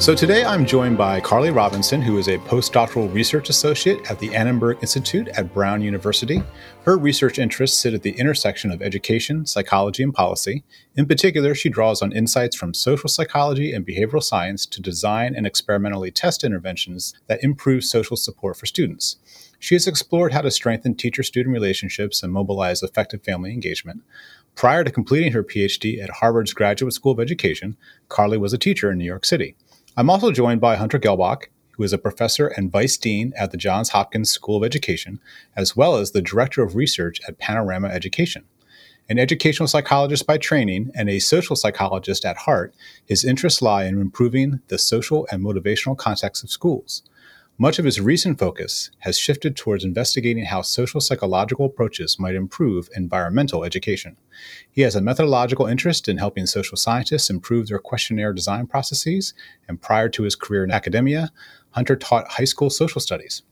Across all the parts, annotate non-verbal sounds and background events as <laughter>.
So today I'm joined by Carly Robinson, who is a postdoctoral research associate at the Annenberg Institute at Brown University. Her research interests sit at the intersection of education, psychology, and policy. In particular, she draws on insights from social psychology and behavioral science to design and experimentally test interventions that improve social support for students. She has explored how to strengthen teacher student relationships and mobilize effective family engagement. Prior to completing her PhD at Harvard's Graduate School of Education, Carly was a teacher in New York City. I'm also joined by Hunter Gehlbach, who is a professor and vice dean at the Johns Hopkins School of Education, as well as the director of research at Panorama Education. An educational psychologist by training and a social psychologist at heart, his interests lie in improving the social and motivational context of schools. Much of his recent focus has shifted towards investigating how social psychological approaches might improve environmental education. He has a methodological interest in helping social scientists improve their questionnaire design processes, and prior to his career in academia, Hunter taught high school social studies.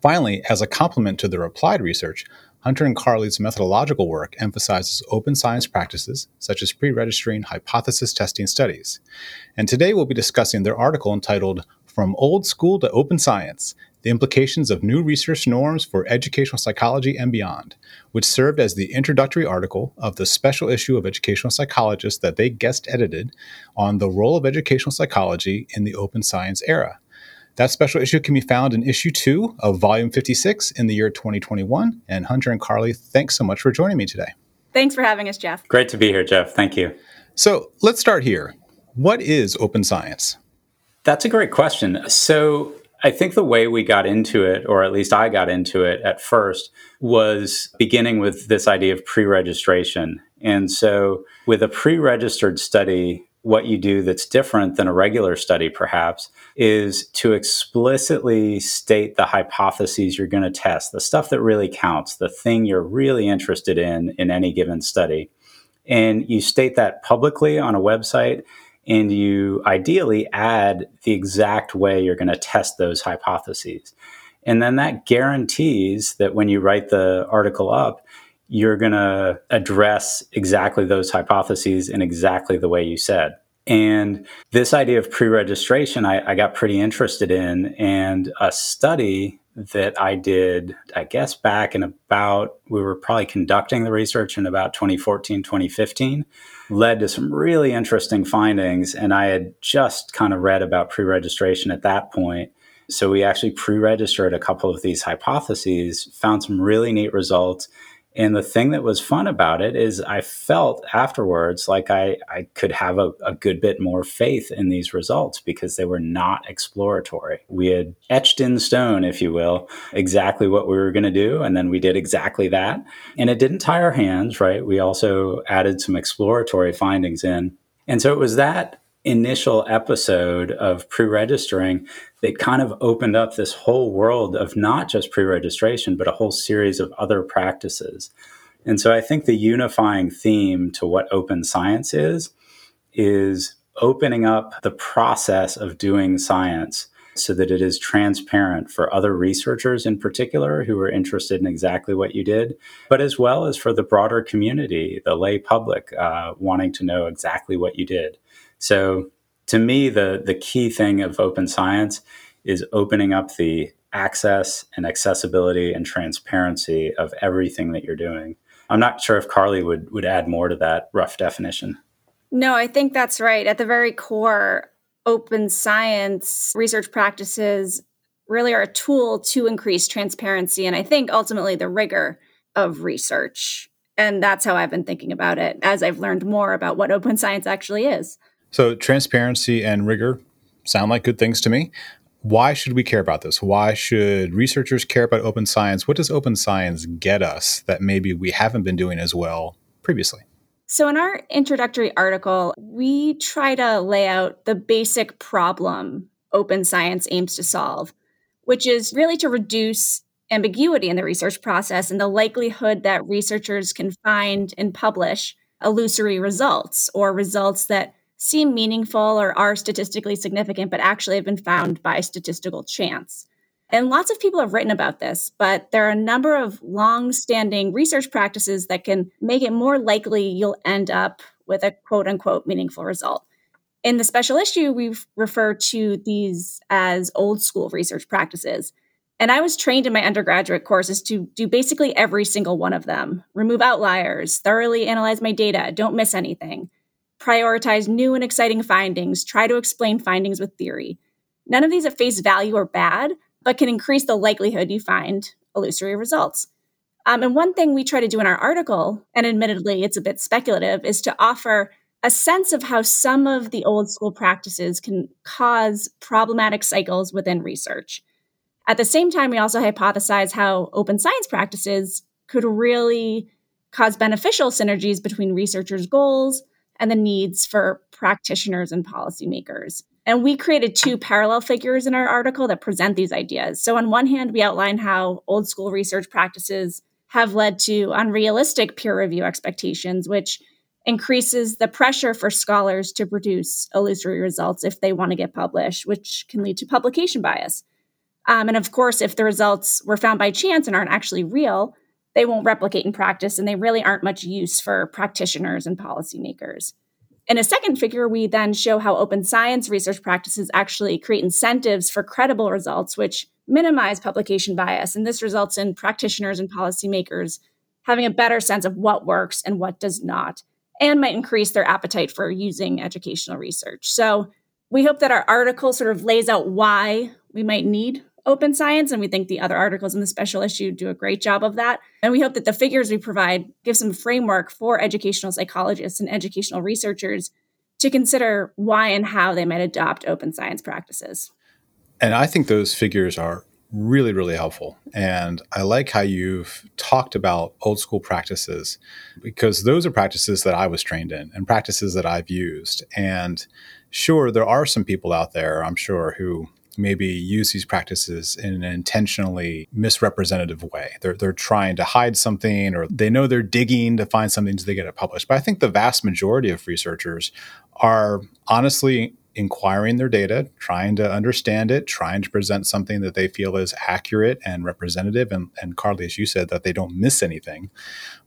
Finally, as a complement to their applied research, Hunter and Carly's methodological work emphasizes open science practices, such as pre registering hypothesis testing studies. And today we'll be discussing their article entitled from Old School to Open Science The Implications of New Research Norms for Educational Psychology and Beyond, which served as the introductory article of the special issue of Educational Psychologist that they guest edited on the role of educational psychology in the open science era. That special issue can be found in issue two of volume 56 in the year 2021. And Hunter and Carly, thanks so much for joining me today. Thanks for having us, Jeff. Great to be here, Jeff. Thank you. So let's start here. What is open science? That's a great question. So, I think the way we got into it, or at least I got into it at first, was beginning with this idea of pre registration. And so, with a pre registered study, what you do that's different than a regular study, perhaps, is to explicitly state the hypotheses you're going to test, the stuff that really counts, the thing you're really interested in in any given study. And you state that publicly on a website and you ideally add the exact way you're going to test those hypotheses. And then that guarantees that when you write the article up, you're going to address exactly those hypotheses in exactly the way you said. And this idea of pre registration, I, I, got pretty interested in. And a study that I did, I guess back in about, we were probably conducting the research in about 2014, 2015, led to some really interesting findings. And I had just kind of read about pre registration at that point. So we actually pre registered a couple of these hypotheses, found some really neat results, and the thing that was fun about it is I felt afterwards like I, I could have a, a, good bit more faith in these results because they were not exploratory. We had etched in stone, if you will, exactly what we were going to do. And then we did exactly that. And it didn't tie our hands, right? We also added some exploratory findings in. And so it was that initial episode of pre registering that kind of opened up this whole world of not just pre registration, but a whole series of other practices. And so I think the unifying theme to what open science is, is opening up the process of doing science so that it is transparent for other researchers in particular who are interested in exactly what you did, but as well as for the broader community, the lay public, uh, wanting to know exactly what you did. So to me, the, the key thing of open science is opening up the access and accessibility and transparency of everything that you're doing. I'm not sure if Carly would, would add more to that rough definition. No, I think that's right. At the very core, open science research practices really are a tool to increase transparency and I think ultimately the rigor of research. And that's how I've been thinking about it as I've learned more about what open science actually is. So, transparency and rigor sound like good things to me. Why should we care about this? Why should researchers care about open science? What does open science get us that maybe we haven't been doing as well previously? So, in our introductory article, we try to lay out the basic problem open science aims to solve, which is really to reduce ambiguity in the research process and the likelihood that researchers can find and publish illusory results or results that seem meaningful or are statistically significant, but actually have been found by statistical chance. And lots of people have written about this, but there are a number of long standing research practices that can make it more likely you'll end up with a quote unquote meaningful result. In the special issue, we refer to these as old school research practices. And I was trained in my undergraduate courses to do basically every single one of them remove outliers, thoroughly analyze my data, don't miss anything, prioritize new and exciting findings, try to explain findings with theory. None of these at face value are bad, but can increase the likelihood you find illusory results. Um, and one thing we try to do in our article, and admittedly it's a bit speculative, is to offer a sense of how some of the old school practices can cause problematic cycles within research. At the same time, we also hypothesize how open science practices could really cause beneficial synergies between researchers' goals and the needs for practitioners and policymakers. And we created two parallel figures in our article that present these ideas. So, on one hand, we outline how old school research practices have led to unrealistic peer review expectations, which increases the pressure for scholars to produce illusory results if they want to get published, which can lead to publication bias. Um, and of course, if the results were found by chance and aren't actually real, they won't replicate in practice and they really aren't much use for practitioners and policymakers. In a second figure, we then show how open science research practices actually create incentives for credible results, which minimize publication bias. And this results in practitioners and policymakers having a better sense of what works and what does not, and might increase their appetite for using educational research. So we hope that our article sort of lays out why we might need open science. And we think the other articles in the special issue do a great job of that. And we hope that the figures we provide give some framework for educational psychologists and educational researchers to consider why and how they might adopt open science practices. And I think those figures are really, really helpful. And I like how you've talked about old school practices because those are practices that I was trained in and practices that I've used. And sure, there are some people out there, I'm sure, who maybe use these practices in an intentionally misrepresentative way. They're, they're trying to hide something or they know they're digging to find something so they get it published. But I think the vast majority of researchers are honestly inquiring their data, trying to understand it, trying to present something that they feel is accurate and representative. And, and Carly, as you said, that they don't miss anything.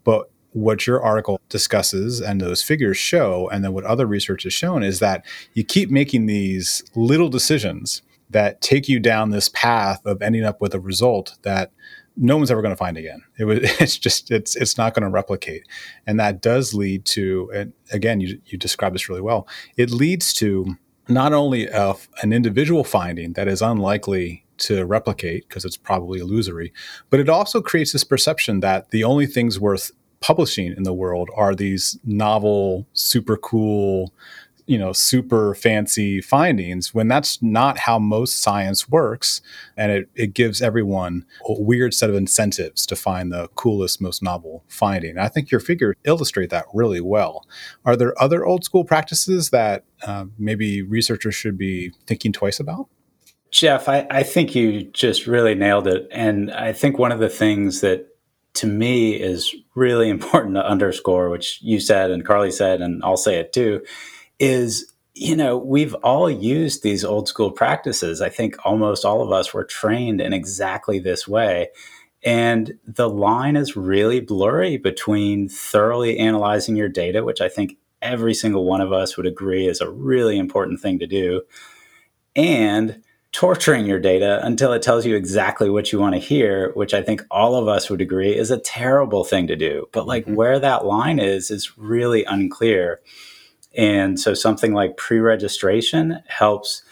But what your article discusses and those figures show, and then what other research has shown, is that you keep making these little decisions that take you down this path of ending up with a result that no one's ever going to find again. It was, <laughs> it's just, it's, it's not going to replicate. And that does lead to, and again, you, you describe this really well. It leads to not only a, an individual finding that is unlikely to replicate because it's probably illusory, but it also creates this perception that the only things worth publishing in the world are these novel, super cool, you know super fancy findings when that's not how most science works and it, it gives everyone a weird set of incentives to find the coolest most novel finding. I think your figure illustrate that really well. Are there other old school practices that uh, maybe researchers should be thinking twice about? Jeff I, I think you just really nailed it. And i think one of the things that to me is really <laughs> important to underscore which you said and carly said and i'll say it too is you know, we've all used these old school practices. I think almost all of us were trained in exactly this way. And the line is really blurry between thoroughly analyzing your data, which I think every single one of us would agree is a really important thing to do, and torturing your data until it tells you exactly what you want to hear, which I think all of us would agree is a terrible thing to do. But like mm-hmm. where that line is, is really unclear. And so something like pre registration helps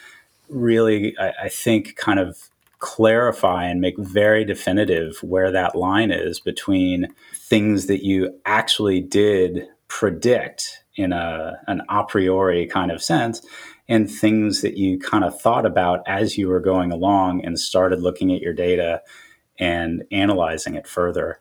really, I, I, think, kind of clarify and make very definitive where that line is between things that you actually did predict in a, an a priori kind of sense and things that you kind of thought about as you were going along and started looking at your data and analyzing it further.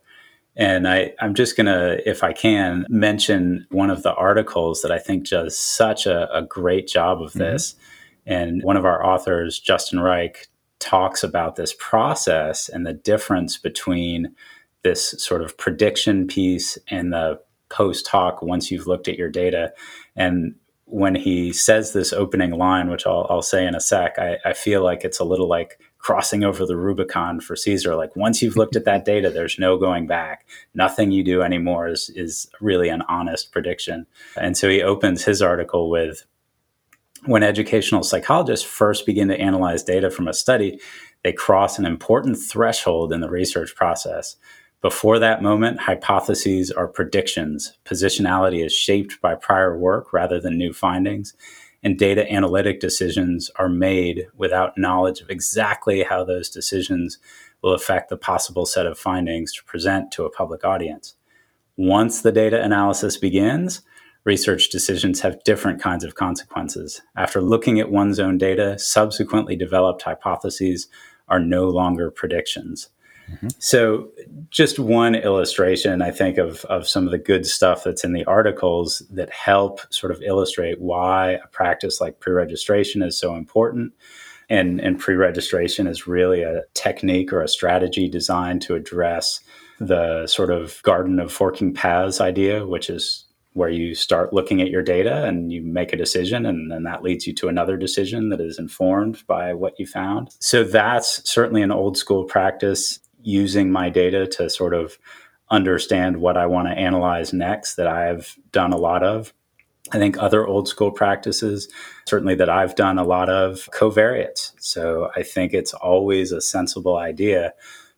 And I, I'm just going to, if I can, mention one of the articles that I think does such a, a great job of mm-hmm. this. Mm-hmm. And one of our authors, Justin Reich, talks about this process and the difference between this sort of prediction piece and the post hoc once you've looked at your data. And when he says this opening line, which I'll, I'll say in a sec, I, I, feel like it's a little like crossing over the Rubicon for Caesar. Like once you've looked at that data, there's no going back. Nothing you do anymore is, is really an honest prediction. And so he opens his article with when educational psychologists first begin to analyze data from a study, they cross an important threshold in the research process. Before that moment, hypotheses are predictions. Positionality is shaped by prior work rather than new findings. And data analytic decisions are made without knowledge of exactly how those decisions will affect the possible set of findings to present to a public audience. Once the data analysis begins, research decisions have different kinds of consequences. After looking at one's own data, subsequently developed hypotheses are no longer predictions. Mm-hmm. So, just one illustration, I think, of, of some of the good stuff that's in the articles that help sort of illustrate why a practice like pre registration is so important. And, and pre registration is really a technique or a strategy designed to address the sort of garden of forking paths idea, which is where you start looking at your data and you make a decision and then that leads you to another decision that is informed by what you found so that's certainly an old school practice using my data to sort of understand what i want to analyze next that i've done a lot of i think other old school practices certainly that i've done a lot of covariates so i think it's always a sensible idea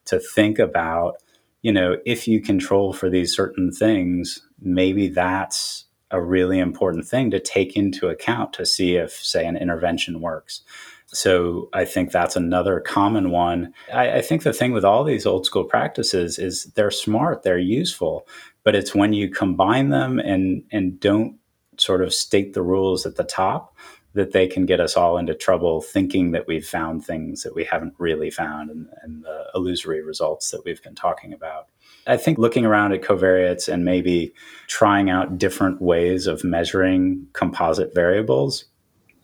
to think about you know if you control for these certain things maybe that's a really important thing to take into account to see if, say, an intervention works. So I think that's another common one. I, I, think the thing with all these old school practices is they're smart, they're useful, but it's when you combine them and and don't sort of state the rules at the top that they can get us all into trouble thinking that we've found things that we haven't really found and, and the illusory results that we've been talking about. I think looking around at covariates and maybe trying out different ways of measuring composite variables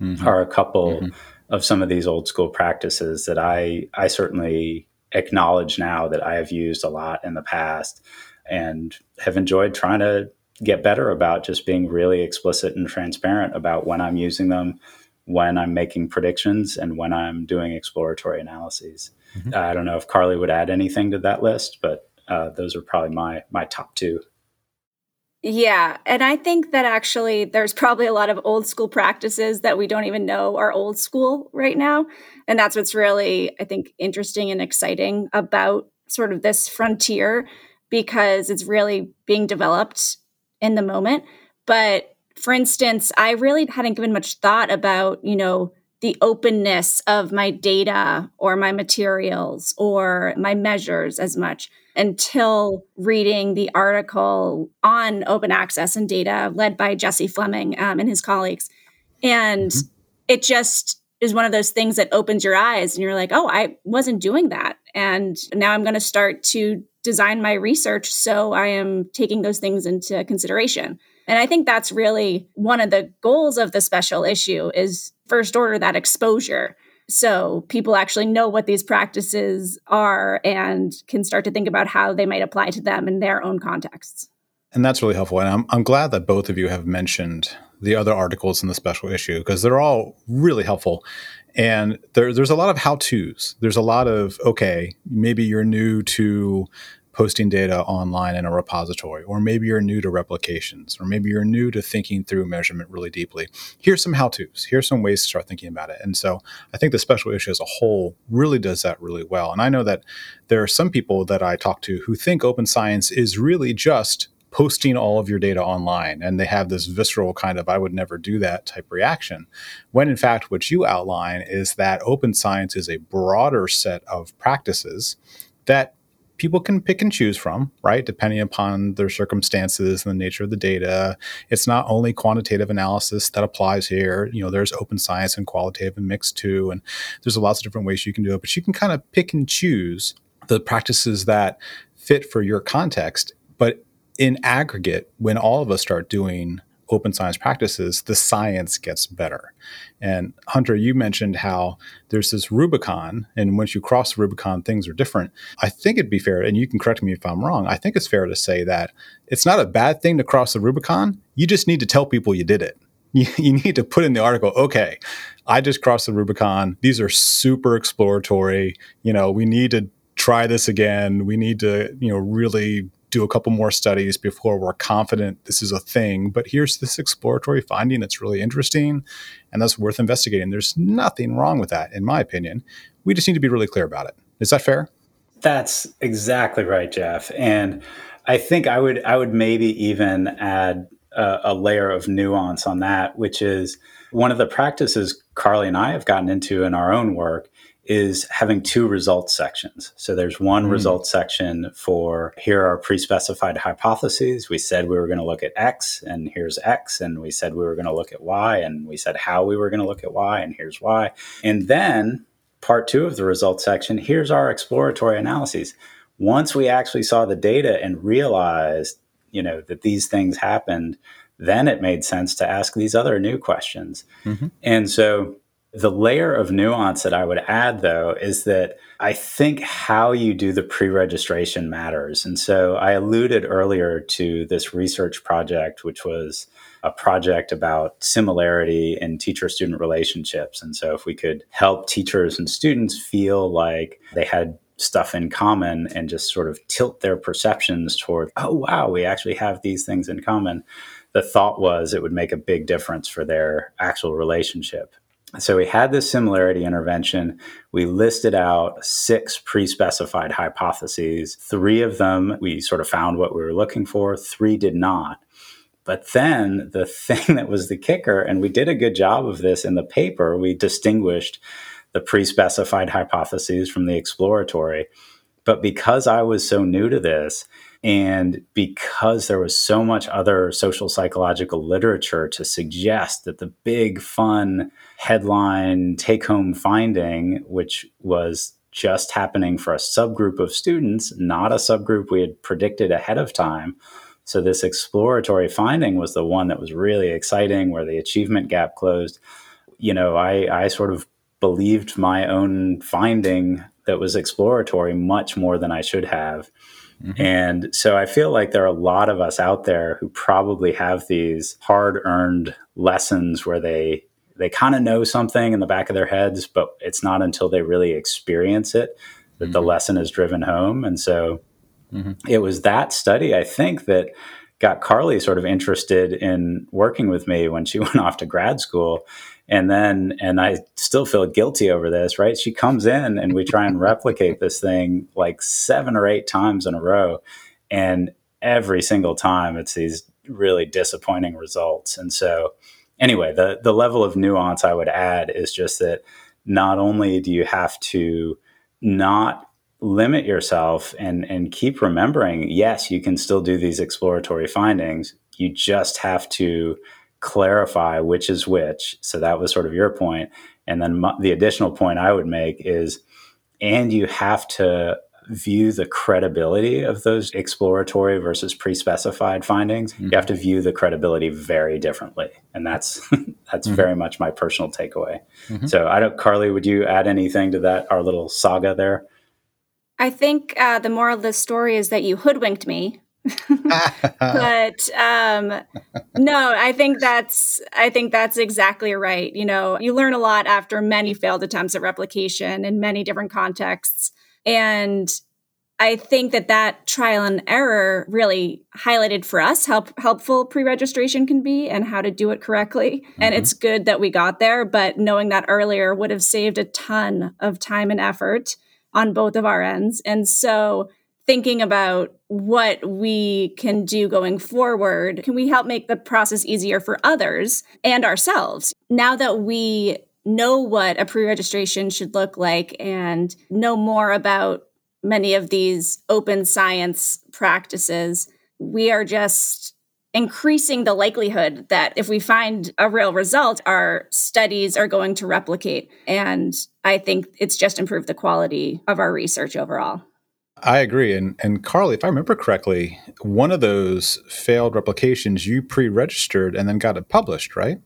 mm-hmm. are a couple mm-hmm. Of some of these old school practices that I I certainly acknowledge now that I have used a lot in the past and have enjoyed trying to get better about just being really explicit and transparent about when I'm using them, when I'm making predictions, and when I'm doing exploratory analyses. Mm-hmm. I don't know if Carly would add anything to that list, but uh, those are probably my my top two. Yeah, and I think that actually there's probably a lot of old school practices that we don't even know are old school right now, and that's what's really I think interesting and exciting about sort of this frontier because it's really being developed in the moment. But for instance, I really hadn't given much thought about, you know, the openness of my data or my materials or my measures as much until reading the article on open access and data led by Jesse Fleming um, and his colleagues. And mm-hmm. it just is one of those things that opens your eyes and you're like, oh, I wasn't doing that. And now I'm going to start to design my research so I am taking those things into consideration. And I think that's really one of the goals of the special issue is first order that exposure so people actually know what these practices are and can start to think about how they might apply to them in their own contexts. And that's really helpful. And I'm, I'm glad that both of you have mentioned the other articles in the special issue because they're all really helpful. And there, there's a lot of how to's. There's a lot of, okay, maybe you're new to posting data online in a repository, or maybe you're new to replications, or maybe you're new to thinking through measurement really deeply. Here's some how to's. Here's some ways to start thinking about it. And so I think the special issue as a whole really does that really well. And I know that there are some people that I talk to who think open science is really just posting all of your data online and they have this visceral kind of i would never do that type reaction when in fact what you outline is that open science is a broader set of practices that people can pick and choose from, right? Depending upon their circumstances and the nature of the data. It's not only quantitative analysis that applies here. You know, there's open science and qualitative and mixed too. And there's lots of different ways you can do it, but you can kind of pick and choose the practices that fit for your context. But in aggregate, when all of us start doing open science practices, the science gets better. And Hunter, you mentioned how there's this Rubicon, and once you cross the Rubicon, things are different. I think it'd be fair, and you can correct me if I'm wrong. I think it's fair to say that it's not a bad thing to cross the Rubicon. You just need to tell people you did it. <laughs> You, you need to put in the article, okay, I just crossed the Rubicon. These are super exploratory. You know, we need to try this again. We need to, you know, really do a couple more studies before we're confident this is a thing. But here's this exploratory finding that's really interesting and that's worth investigating. There's nothing wrong with that, in my opinion. We just need to be really clear about it. Is that fair? That's exactly right, Jeff. And I think I would I would maybe even add a, a layer of nuance on that, which is one of the practices Carly and I have gotten into in our own work is having two results sections. So there's one mm. result section for here are pre-specified hypotheses. We said we were going to look at X and here's X and we said we were going to look at Y and we said how we were going to look at Y and here's Y. And then part 2 of the results section, here's our exploratory analyses. Once we actually saw the data and realized, you know, that these things happened, then it made sense to ask these other new questions. Mm-hmm. And so the layer of nuance that I would add, though, is that I think how you do the pre registration matters. And so I alluded earlier to this research project, which was a project about similarity in teacher student relationships. And so if we could help teachers and students feel like they had stuff in common and just sort of tilt their perceptions toward, oh, wow, we actually have these things in common. The thought was it would make a big difference for their actual relationship. So we had this similarity intervention. We listed out six pre specified hypotheses. Three of them, we sort of found what we were looking for, three did not. But then the <laughs> thing that was the kicker, and we did a good job of this in the paper, we distinguished the pre specified hypotheses from the exploratory. But because I was so new to this, and because there was so much other social psychological literature to suggest that the big, fun headline take home finding, which was just happening for a subgroup of students, not a subgroup we had predicted ahead of time. So, this exploratory finding was the one that was really exciting, where the achievement gap closed. You know, I, I sort of believed my own finding that was exploratory much more than I should have. Mm-hmm. And so I feel like there are a lot of us out there who probably have these hard earned lessons where they they kind of know something in the back of their heads, but it's not until they really experience it that mm-hmm. the lesson is driven home. And so mm-hmm. it was that study, I think, that got Carly sort of interested in working with me when she <laughs> went off to grad school and then and i still feel guilty over this right? She comes in and we try and replicate this thing like seven or eight times in a row. And every single time it's these really disappointing results. And so anyway the the level of nuance i would add is just that not only do you have to not limit yourself and and keep remembering yes you can still do these exploratory findings. You just have to clarify which is which. So that was sort of your point. And then my, the additional point I would make is, and you have to view the credibility of those exploratory versus pre-specified findings mm-hmm. you have to view the credibility very differently and that's <laughs> that's mm-hmm. very much my personal takeaway mm-hmm. so i don't carly would you add anything to that our little saga there i think uh, the moral of the story is that you hoodwinked me <laughs> but um, no, I think that's I think that's exactly right. You know, you learn a lot after many failed attempts at replication in many different contexts, and I think that that trial and error really highlighted for us how helpful pre-registration can be and how to do it correctly. Mm-hmm. And it's good that we got there, but knowing that earlier would have saved a ton of time and effort on both of our ends. And so thinking about what we can do going forward. Can we help make the process easier for others and ourselves? Now that we know what a pre registration should look like and know more about many of these open science practices, we are just increasing the likelihood that if we find a real result, our studies are going to replicate. And I think it's just improved the quality of our research overall. I agree. And and Carly, if I remember correctly, one of those failed replications you pre-registered and then got it published, right?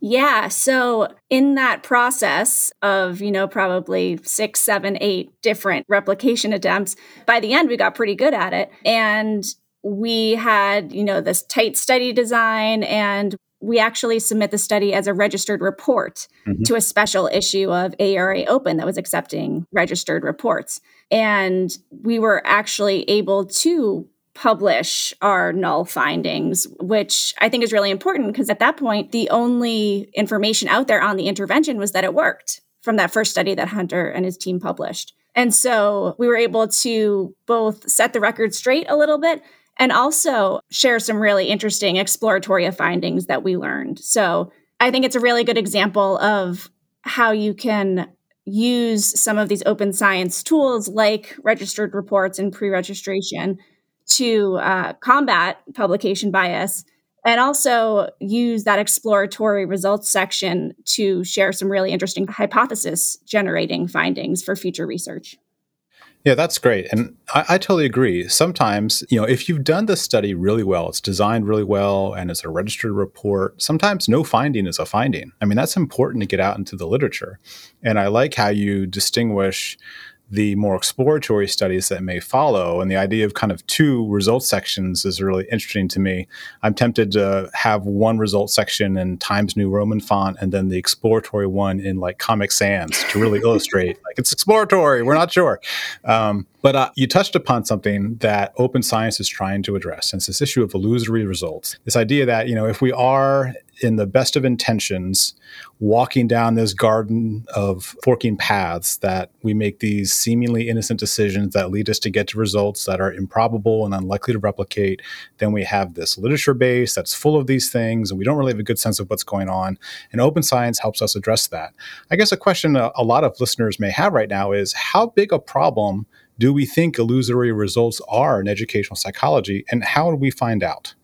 Yeah. So in that process of, you know, probably six, seven, eight different replication attempts, by the end we got pretty good at it. And we had, you know, this tight study design and we actually submit the study as a registered report mm-hmm. to a special issue of AERA Open that was accepting registered reports. And we were actually able to publish our null findings, which I think is really important because at that point, the only information out there on the intervention was that it worked from that first study that Hunter and his team published. And so we were able to both set the record straight a little bit and also share some really interesting exploratory findings that we learned. So I think it's a really good example of how you can use some of these open science tools like registered reports and pre registration to uh, combat publication bias and also use that exploratory results section to share some really interesting hypothesis generating findings for future research. Yeah, that's great. And I, I, totally agree. Sometimes, you know, if you've done the study really well, it's designed really well, and it's a registered report, sometimes no finding is a finding. I mean, that's important to get out into the literature. And I like how you distinguish the more exploratory studies that may follow. And the idea of kind of two result sections is really interesting to me. I'm tempted to have one result section in Times New Roman font and then the exploratory one in like Comic Sans to really <laughs> illustrate like it's exploratory, we're not sure. Um, but uh, you touched upon something that open science is trying to address, and it's this issue of illusory results. This idea that, you know, if we are in the best of intentions walking down this garden of forking paths that we make these seemingly innocent decisions that lead us to get to results that are improbable and unlikely to replicate then we have this literature base that's full of these things and we don't really have a good sense of what's going on and open science helps us address that i guess a question a, a lot of listeners may have right now is how big a problem do we think illusory results are in educational psychology, and how do we find out?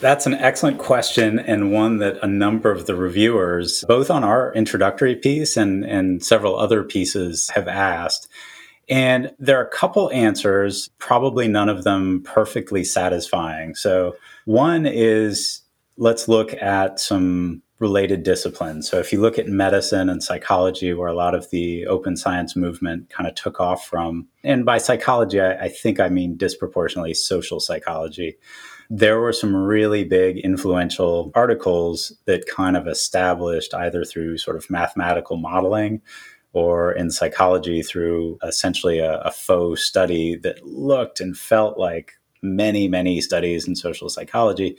That's an excellent question, and one that a number of the reviewers, both on our introductory piece and, and several other pieces, have asked. And there are a couple answers, probably none of them perfectly satisfying. So, one is let's look at some related disciplines. So if you look at medicine and psychology, where a lot of the open science movement kind of took off from, and by psychology, I, I, think I mean disproportionately social psychology. There were some really big influential articles that kind of established either through sort of mathematical modeling or in psychology through essentially a, a faux study that looked and felt like many, many studies in social psychology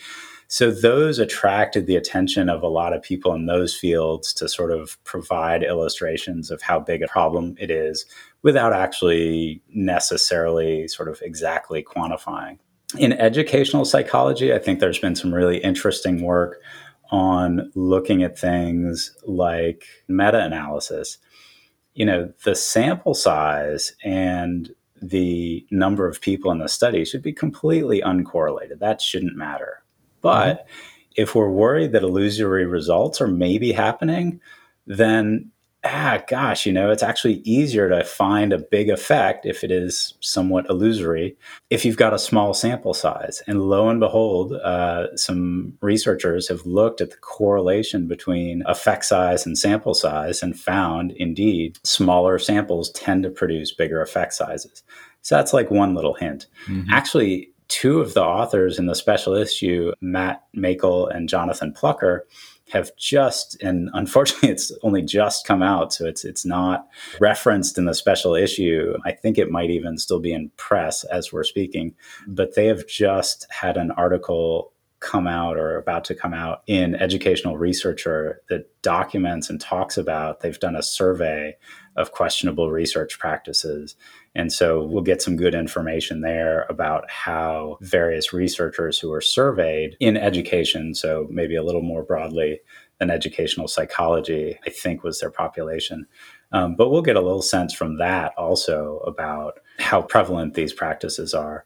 so those attracted the attention of a lot of people in those fields to sort of provide illustrations of how big a problem it is without actually necessarily sort of exactly quantifying. In educational psychology, I think there's been some really interesting work on looking at things like meta analysis. You know, the sample size and the number of people in the study should be completely uncorrelated. That shouldn't matter. But mm-hmm. if we're worried that illusory results are maybe happening, then ah, gosh, you know, it's actually easier to find a big effect if it is somewhat illusory if you've got a small sample size. And lo and behold, uh, some researchers have looked at the correlation between effect size and sample size and found indeed smaller samples tend to produce bigger effect sizes. So that's like one little hint. Mm-hmm. Actually, two of the authors in the special issue, Matt Makel and Jonathan Plucker, have just and unfortunately <laughs> it's only just come out so it's it's not referenced in the special issue. I think it might even still be in press as we're speaking but they have just had an article come out or about to come out in educational researcher that documents and talks about they've done a survey of questionable research practices and so we'll get some good information there about how various researchers who are surveyed in education, so maybe a little more broadly than educational psychology, I think was their population. Um, but we'll get a little sense from that also about how prevalent these practices are.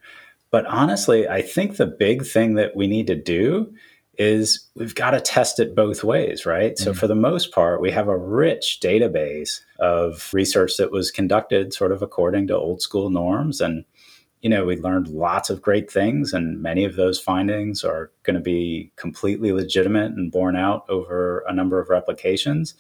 But honestly, I think the big thing that we need to do is we've got to test it both ways, right? Mm-hmm. So, for the most part, we have a rich database of research that was conducted sort of according to old school norms. And, you know, we learned lots of great things, and many of those findings are going to be completely legitimate and borne out over a number of replications,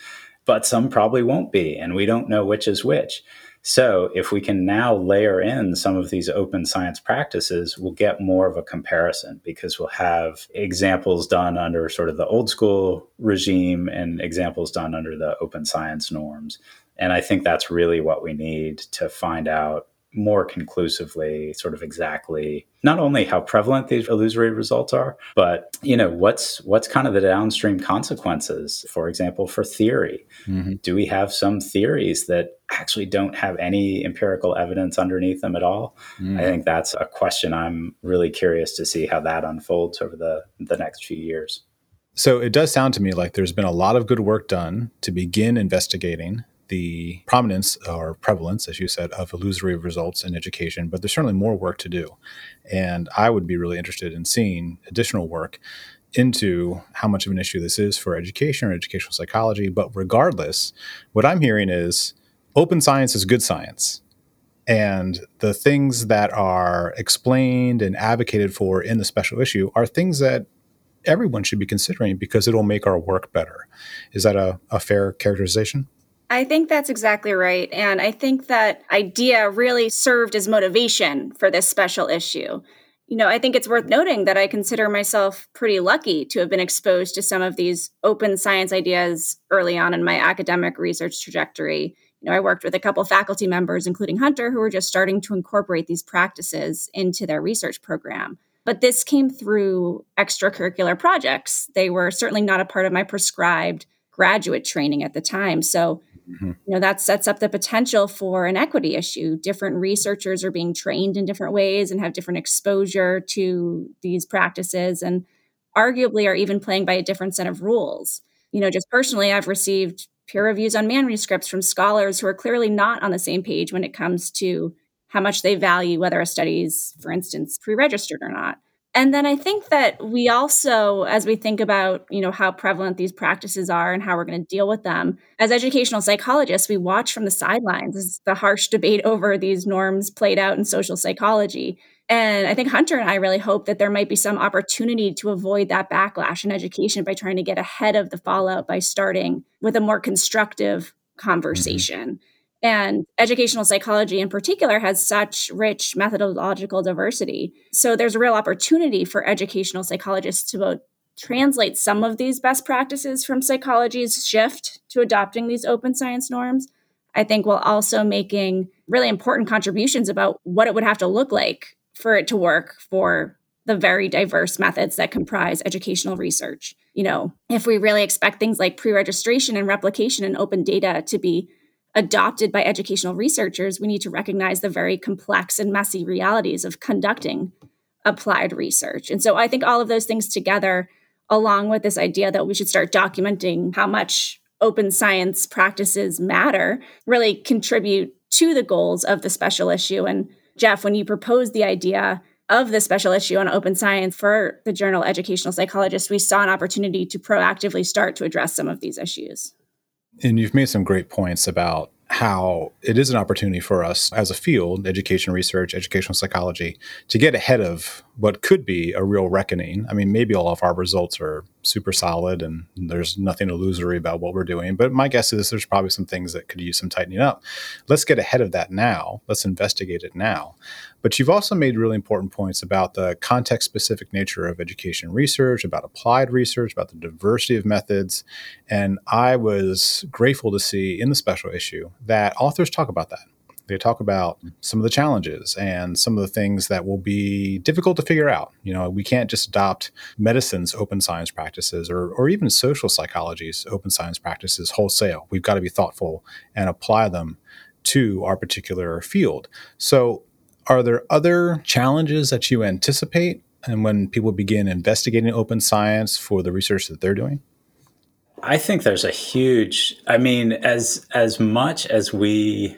but some probably won't be. And we don't know which is which. So, if we can now layer in some of these open science practices, we'll get more of a comparison because we'll have examples done under sort of the old school regime and examples done under the open science norms. And I think that's really what we need to find out more conclusively sort of exactly not only how prevalent these illusory results are but you know what's what's kind of the downstream consequences for example for theory mm-hmm. do we have some theories that actually don't have any empirical evidence underneath them at all mm-hmm. i think that's a question i'm really curious to see how that unfolds over the the next few years so it does sound to me like there's been a lot of good work done to begin investigating the prominence or prevalence, as you said, of illusory results in education, but there's certainly more work to do. And I would be really interested in seeing additional work into how much of an issue this is for education or educational psychology. But regardless, what I'm hearing is open science is good science. And the things that are explained and advocated for in the special issue are things that everyone should be considering because it'll make our work better. Is that a, a fair characterization? I think that's exactly right. And I think that idea really served as motivation for this special issue. You know, I think it's worth noting that I consider myself pretty lucky to have been exposed to some of these open science ideas early on in my academic research trajectory. You know, I worked with a couple faculty members, including Hunter, who were just starting to incorporate these practices into their research program. But this came through extracurricular projects. They were certainly not a part of my prescribed graduate training at the time. So Mm-hmm. You know, that sets up the potential for an equity issue. Different researchers are being trained in different ways and have different exposure to these practices and arguably are even playing by a different set of rules. You know, just personally, I've received peer reviews on manuscripts from scholars who are clearly not on the same page when it comes to how much they value whether a study is, for instance, pre-registered or not. And then I think that we also, as we think about, you know, how prevalent these practices are and how we're going to deal with them, as educational psychologists, we watch from the sidelines as the harsh debate <laughs> over these norms played out in social psychology. And I think Hunter and I really hope that there might be some opportunity to avoid that backlash in education by trying to get ahead of the fallout by starting with a more constructive mm-hmm. conversation. Mm-hmm. And educational psychology in particular has such rich methodological diversity. So there's a real opportunity for educational psychologists to both translate some of these best practices from psychology's shift to adopting these open science norms. I think while also making really important contributions about what it would have to look like for it to work for the very diverse methods that comprise educational research. You know, if we really expect things like pre registration and replication and open data to be adopted by educational researchers, we need to recognize the very complex and messy realities of conducting applied research. And so I think all of those things together, along with this idea that we should start documenting how much open science practices matter, really contribute to the goals of the special issue. And Jeff, when you proposed the idea of the special issue on open science for the journal Educational Psychologist, we saw an opportunity to proactively start to address some of these issues. And you've made some great points about how it is an opportunity for us as a field, education research, educational psychology, to get ahead of what could be a real reckoning. I mean, maybe all of our results are super solid and there's nothing illusory about what we're doing, but my guess is there's probably some things that could use some tightening up. Let's get ahead of that now. Let's investigate it now. But you've also made really important points about the context specific nature of education research, about applied research, about the diversity of methods. And I was grateful to see in the special issue that authors talk about that. They talk about some of the challenges and some of the things that will be difficult to figure out. You know, we can't just adopt medicine's open science practices or, or even social psychology's open science practices wholesale. We've got to be thoughtful and apply them to our particular field. So, are there other challenges that you anticipate and when people begin investigating open science for the research that they're doing? I think there's a huge I mean as as much as we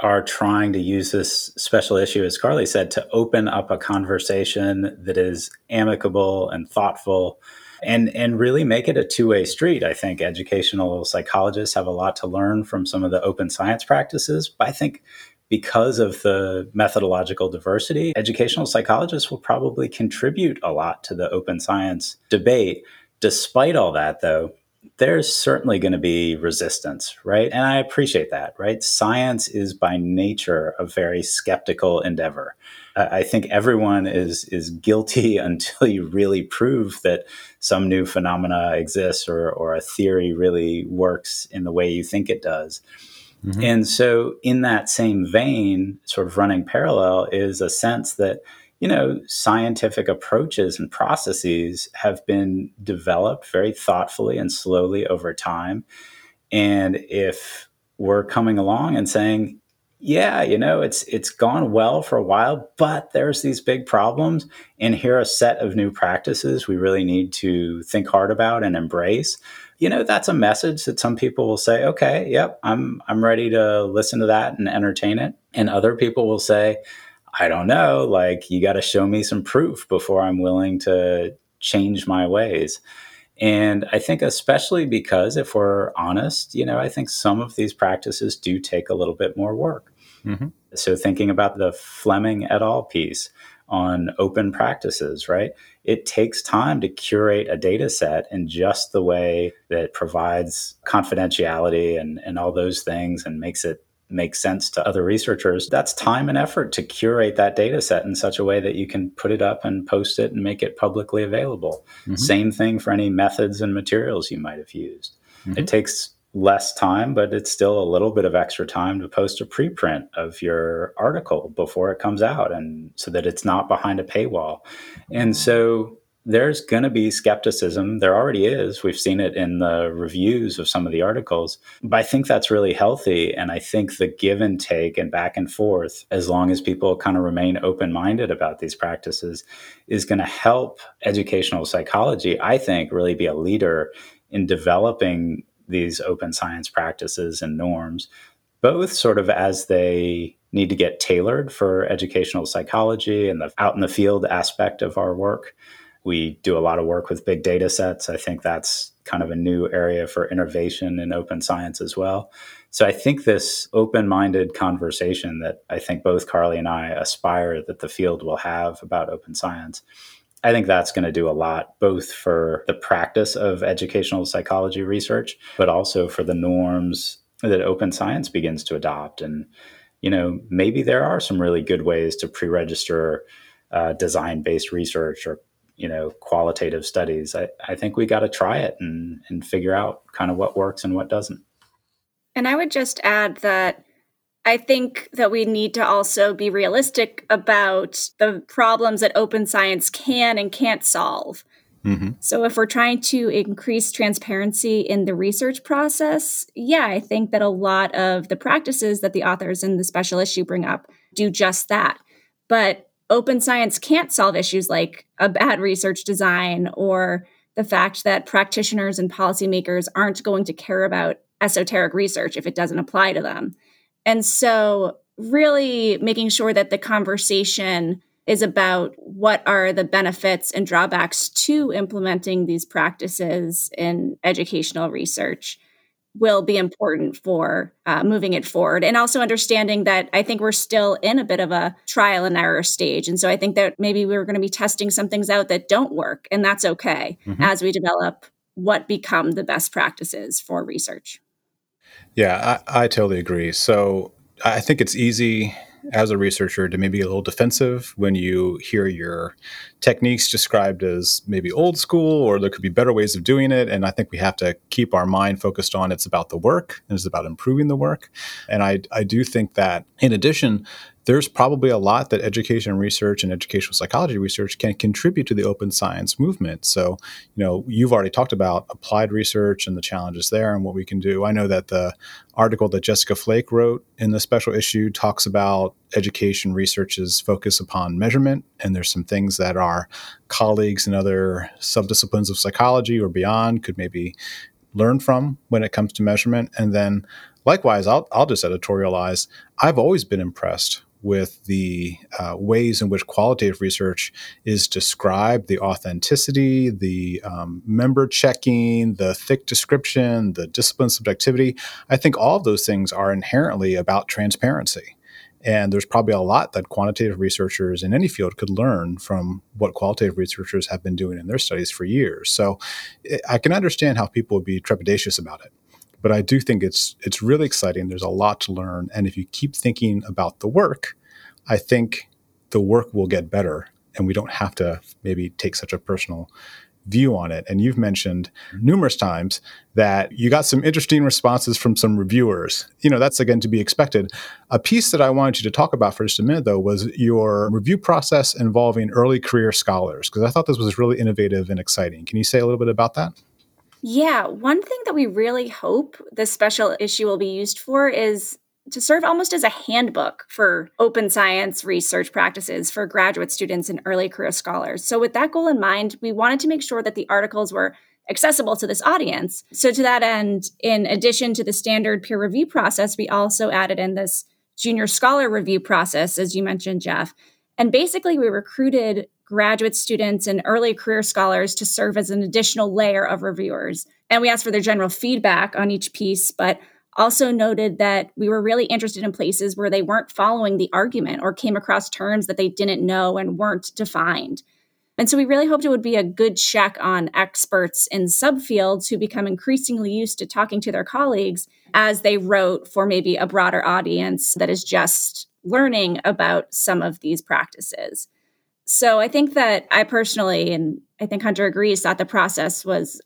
are trying to use this special issue, as Carly said, to open up a conversation that is amicable and thoughtful and, and really make it a two way street. I think educational psychologists have a lot to learn from some of the open science practices, but I think because of the methodological diversity, educational psychologists will probably contribute a lot to the open science debate. Despite all that, though, there's certainly going to be resistance, right? And I appreciate that, right? Science is by nature a very skeptical endeavor. I think everyone is is guilty <laughs> until you really prove that some new phenomena exists or or a theory really works in the way you think it does. Mm-hmm. And so, in that same vein, sort of running parallel, is a sense that you know, scientific approaches and processes have been developed very thoughtfully and slowly over time. And if we're coming along and saying, yeah, you know, it's it's gone well for a while, but there's these big problems, and here are a set of new practices we really need to think hard about and embrace. You know, that's a message that some people will say, okay, yep, I'm I'm ready to listen to that and entertain it. And other people will say, I don't know, like you got to show me some proof before I'm willing to change my ways. And I think, especially because if we're honest, you know, I think some of these practices do take a little bit more work. Mm-hmm. So, thinking about the Fleming et al. piece on open practices, right? It takes time to curate a data set in just the way that provides confidentiality and, and all those things and makes it makes sense to other researchers, that's time and effort to curate that data set in such a way that you can put it up and post it and make it publicly available. Mm-hmm. Same thing for any methods and materials you might have used. Mm-hmm. It takes less time, but it's still a little bit of extra time to post a preprint of your article before it comes out and so that it's not behind a paywall. And so there's going to be skepticism. There already is. We've seen it in the reviews of some of the articles. But I think that's really healthy. And I think the give and take and back and forth, as long as people kind of remain open minded about these practices, is going to help educational psychology, I think, really be a leader in developing these open science practices and norms, both sort of as they need to get tailored for educational psychology and the out in the field aspect of our work we do a lot of work with big data sets. I think that's kind of a new area for innovation in open science as well. So I think this open minded conversation that I think both Carly and I aspire that the field will have about open science. I think that's going to do a lot, both for the practice of educational psychology research, but also for the norms that open science begins to adopt. And, you know, maybe there are some really good ways to pre register uh, design based research or you know qualitative studies i, I think we got to try it and and figure out kind of what works and what doesn't. And i would just add that i think that we need to also be realistic about the problems that open science can and can't solve. Mm-hmm. so if we're trying to increase transparency in the research process yeah i think that a lot of the practices that the authors in the special issue bring up do just that. But open science can't solve issues like a bad research design or the fact that practitioners and policymakers aren't going to care about esoteric research if it doesn't apply to them. And so, really making sure that the conversation is about what are the benefits and drawbacks to implementing these practices in educational research will be important for uh, moving it forward and also understanding that i think we're still in a bit of a trial and error stage and so i think that maybe we're going to be testing some things out that don't work and that's okay mm-hmm. as we develop what become the best practices for research yeah I, I totally agree so i think it's easy as a researcher to maybe a little defensive when you hear your techniques described as maybe old school or there could be better ways of doing it. And I think we have to keep our mind focused on it's about the work and it's about improving the work. And I, I do think that in addition, there's probably a lot that education research and educational psychology research can contribute to the open science movement. So, you know, you've already talked about applied research and the challenges there and what we can do. I know that the article that Jessica Flake wrote in the special issue talks about education research's focus upon measurement. And there's some things that our colleagues in other subdisciplines of psychology or beyond could maybe learn from when it comes to measurement. And then likewise, I'll, I'll just editorialize. I've always been impressed with the uh, ways in which qualitative research is described, the authenticity, the um, member checking, the thick description, the discipline subjectivity. I think all of those things are inherently about transparency. And there's probably a lot that quantitative researchers in any field could learn from what qualitative researchers have been doing in their studies for years. So eh, I can understand how people would be trepidatious about it but I do think it's it's really exciting. There's a lot to learn, and if you keep thinking about the work, I think the work will get better, and we don't have to maybe take such a personal view on it. And you've mentioned numerous times that you got some interesting responses from some reviewers. You know, that's again to be expected. A piece that I wanted you to talk about for just a minute, though, was your review process involving early career scholars, because I thought this was really innovative and exciting. Can you say a little bit about that? Yeah, one thing that we really hope this special issue will be used for is to serve almost as a handbook for open science research practices for graduate students and early career scholars. So, with that goal in mind, we wanted to make sure that the articles were accessible to this audience. So, to that end, in addition to the standard peer review process, we also added in this junior scholar review process, as you mentioned, Jeff. And basically, we recruited graduate students and early career scholars to serve as an additional layer of reviewers. And we asked for their general feedback on each piece, but also noted that we were really interested in places where they weren't following the argument or came across terms that they didn't know and weren't defined. And so we really hoped it would be a good check on experts in subfields who become increasingly used to talking to their colleagues as they wrote for maybe a broader audience that is just learning about some of these practices. So I think that I personally, and I think Hunter agrees, that the process was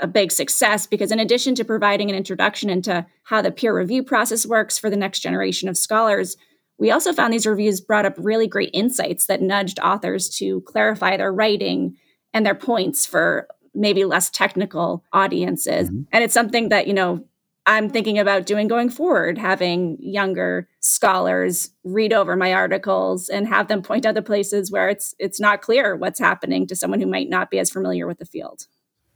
a big success because in addition to providing an introduction into how the peer review process works for the next generation of scholars we also found these reviews brought up really great insights that nudged authors to clarify their writing and their points for maybe less technical audiences mm-hmm. and it's something that you know i'm thinking about doing going forward having younger scholars read over my articles and have them point out the places where it's it's not clear what's happening to someone who might not be as familiar with the field.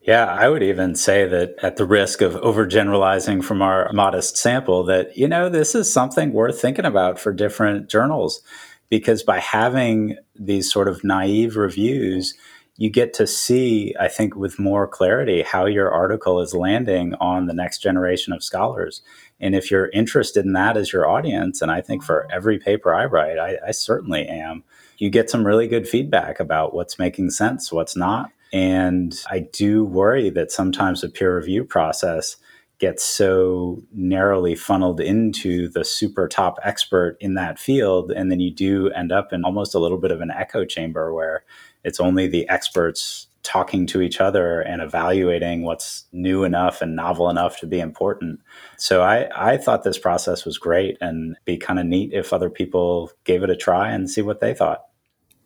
Yeah, I would even say that at the risk of overgeneralizing from our modest sample, that, you know, this is something worth thinking about for different journals. Because by having these sort of naive reviews, you get to see, I think, with more clarity how your article is landing on the next generation of scholars. And if you're interested in that as your audience, and I think for every paper I write, I, I certainly am, you get some really good feedback about what's making sense, what's not. And I do worry that sometimes the peer review process gets so narrowly funneled into the super top expert in that field. And then you do end up in almost a little bit of an echo chamber where it's only the experts talking to each other and evaluating what's new enough and novel enough to be important. So I, I thought this process was great and be kind of neat if other people gave it a try and see what they thought.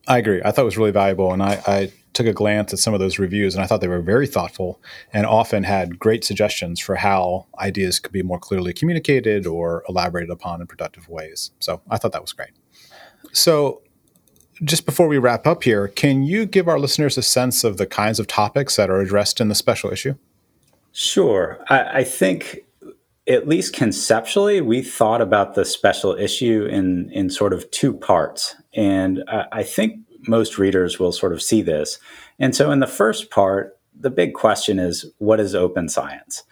I agree. I thought it was really valuable. And I, I took a glance at some of those reviews and I thought they were very thoughtful and often had great suggestions for how ideas could be more clearly communicated or elaborated upon in productive ways. So I thought that was great. So, just before we wrap up here, can you give our listeners a sense of the kinds of topics that are addressed in the special issue? Sure. I, I think at least conceptually, we thought about the special issue in in sort of two parts, and I, I think most readers will sort of see this. And so, in the first part, the big question is what is open science?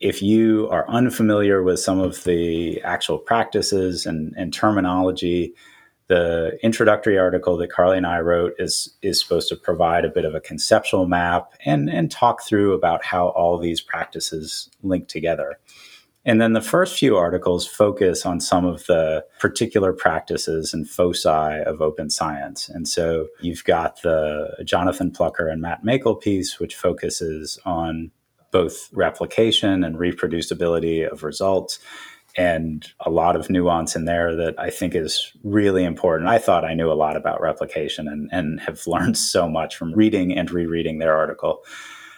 If you are unfamiliar with some of the actual practices and, and terminology, the introductory article that Carly and I wrote is is supposed to provide a bit of a conceptual map and and talk through about how all these practices link together. And then the first few articles focus on some of the particular practices and foci of open science. And so you've got the Jonathan Plucker and Matt Makel piece, which focuses on both replication and reproducibility of results and a lot of nuance in there that I think is really important. I thought I knew a lot about replication and, and have learned <laughs> so much from reading and rereading their article.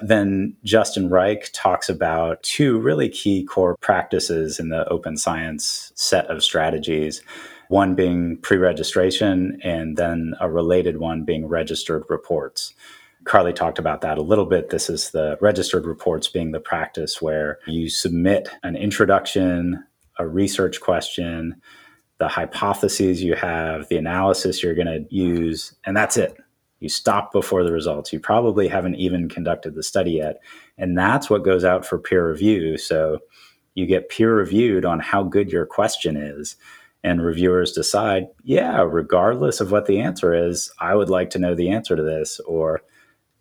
Then Justin Reich talks about two really key core practices in the open science set of strategies. One being pre registration, and then a related one being registered reports. Carly talked about that a little bit. This is the registered reports being the practice where you submit an introduction, a research question, the hypotheses you have, the analysis you're going to use, and that's it. You stop before the results. You probably haven't even conducted the study yet. And that's what goes out for peer review. So you get peer reviewed on how good your question is. And reviewers decide, yeah, regardless of what the answer is, I would like to know the answer to this. Or,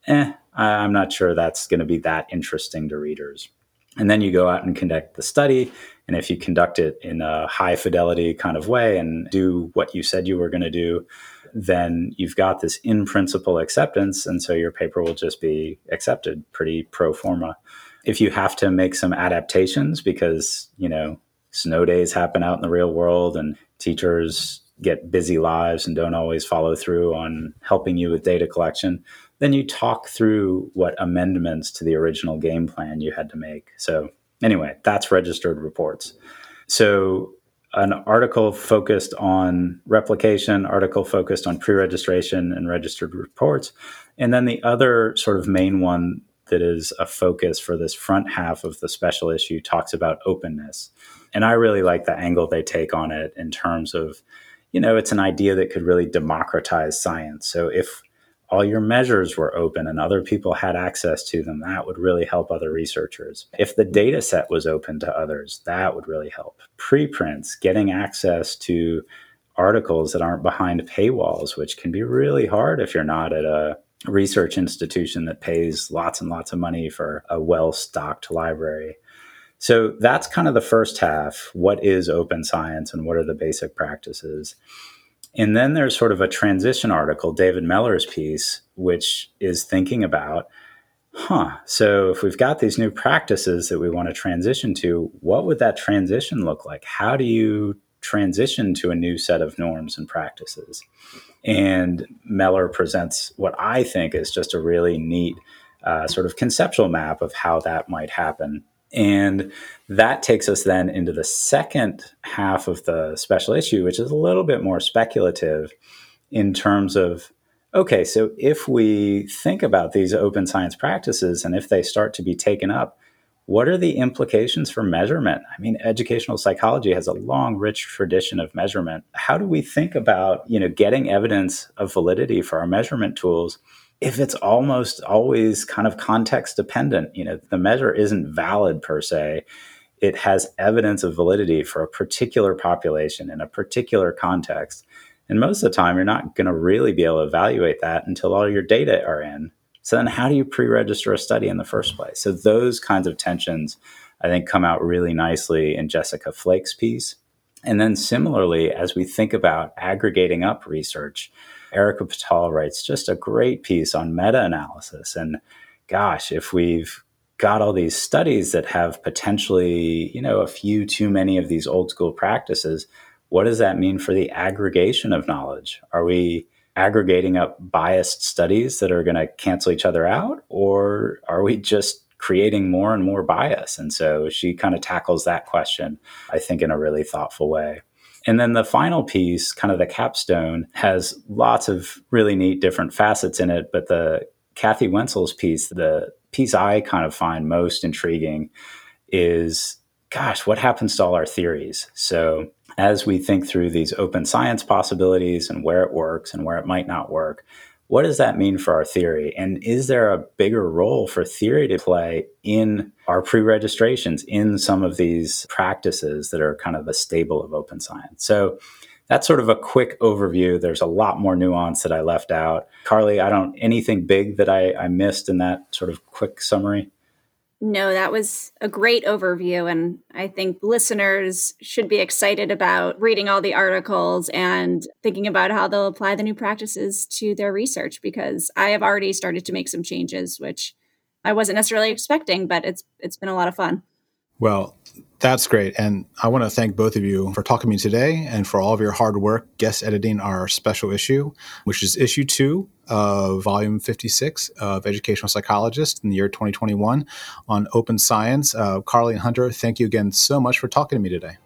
eh, I'm not sure that's going to be that interesting to readers. And then you go out and conduct the study And if you conduct it in a high fidelity kind of way and do what you said you were going to do, then you've got this in principle acceptance. And so your paper will just be accepted pretty pro forma. If you have to make some adaptations because, you know, snow days happen out in the real world and teachers get busy lives and don't always follow through on helping you with data collection, then you talk through what amendments to the original game plan you had to make. So, anyway, that's registered reports. So, an article focused on replication, article focused on pre registration and registered reports. And then the other sort of main one that is a focus for this front half of the special issue talks about openness. And I really like the angle they take on it in terms of, you know, it's an idea that could really democratize science. So if all your measures were open and other people had access to them, that would really help other researchers. If the data set was open to others, that would really help. Preprints, getting access to articles that aren't behind paywalls, which can be really hard if you're not at a research institution that pays lots and lots of money for a well stocked library. So that's kind of the first half. What is open science and what are the basic practices? And then there's sort of a transition article, David Mellor's piece, which is thinking about, huh, so if we've got these new practices that we want to transition to, what would that transition look like? How do you transition to a new set of norms and practices? And Mellor presents what I think is just a really neat uh, sort of conceptual map of how that might happen. And that takes us then into the second half of the special issue, which is a little bit more speculative in terms of okay, so if we think about these open science practices and if they start to be taken up, what are the implications for measurement? I mean, educational psychology has a long, rich tradition of measurement. How do we think about, you know, getting evidence of validity for our measurement tools if it's almost always kind of context dependent, you know, the measure isn't valid per se. It has evidence of validity for a particular population in a particular context. And most of the time, you're not going to really be able to evaluate that until all your data are in. So then, how do you pre register a study in the first place? So, those kinds of tensions, I think, come out really nicely in Jessica Flake's piece. And then, similarly, as we think about aggregating up research, Erica Patel writes just a great piece on meta analysis. And gosh, if we've got all these studies that have potentially, you know, a few too many of these old school practices, what does that mean for the aggregation of knowledge? Are we aggregating up biased studies that are going to cancel each other out? Or are we just creating more and more bias? And so she kind of tackles that question, I think, in a really thoughtful way. And then the final piece, kind of the capstone, has lots of really neat different facets in it. But the Kathy Wentzel's piece, the piece I kind of find most intriguing is gosh, what happens to all our theories? So as we think through these open science possibilities and where it works and where it might not work, what does that mean for our theory? And is there a bigger role for theory to play in our pre registrations, in some of these practices that are kind of the stable of open science? So that's sort of a quick overview. There's a lot more nuance that I left out. Carly, I don't anything big that I, I missed in that sort of quick summary. No, that was a great overview. And I think listeners should be excited about reading all the articles and thinking about how they'll apply the new practices to their research because I have already started to make some changes, which I wasn't necessarily expecting, but it's it's been a lot of fun. Well, that's great. And I want to thank both of you for talking to me today and for all of your hard work guest editing our special issue, which is issue two of volume 56 of Educational Psychologist in the year 2021 on open science. Uh, Carly and Hunter, thank you again so much for talking to me today.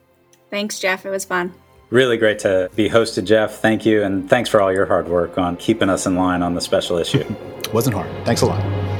Thanks, Jeff. It was fun. Really great to be hosted, Jeff. Thank you. And thanks for all your hard work on keeping us in line on the special issue. <laughs> Wasn't hard. Thanks a lot.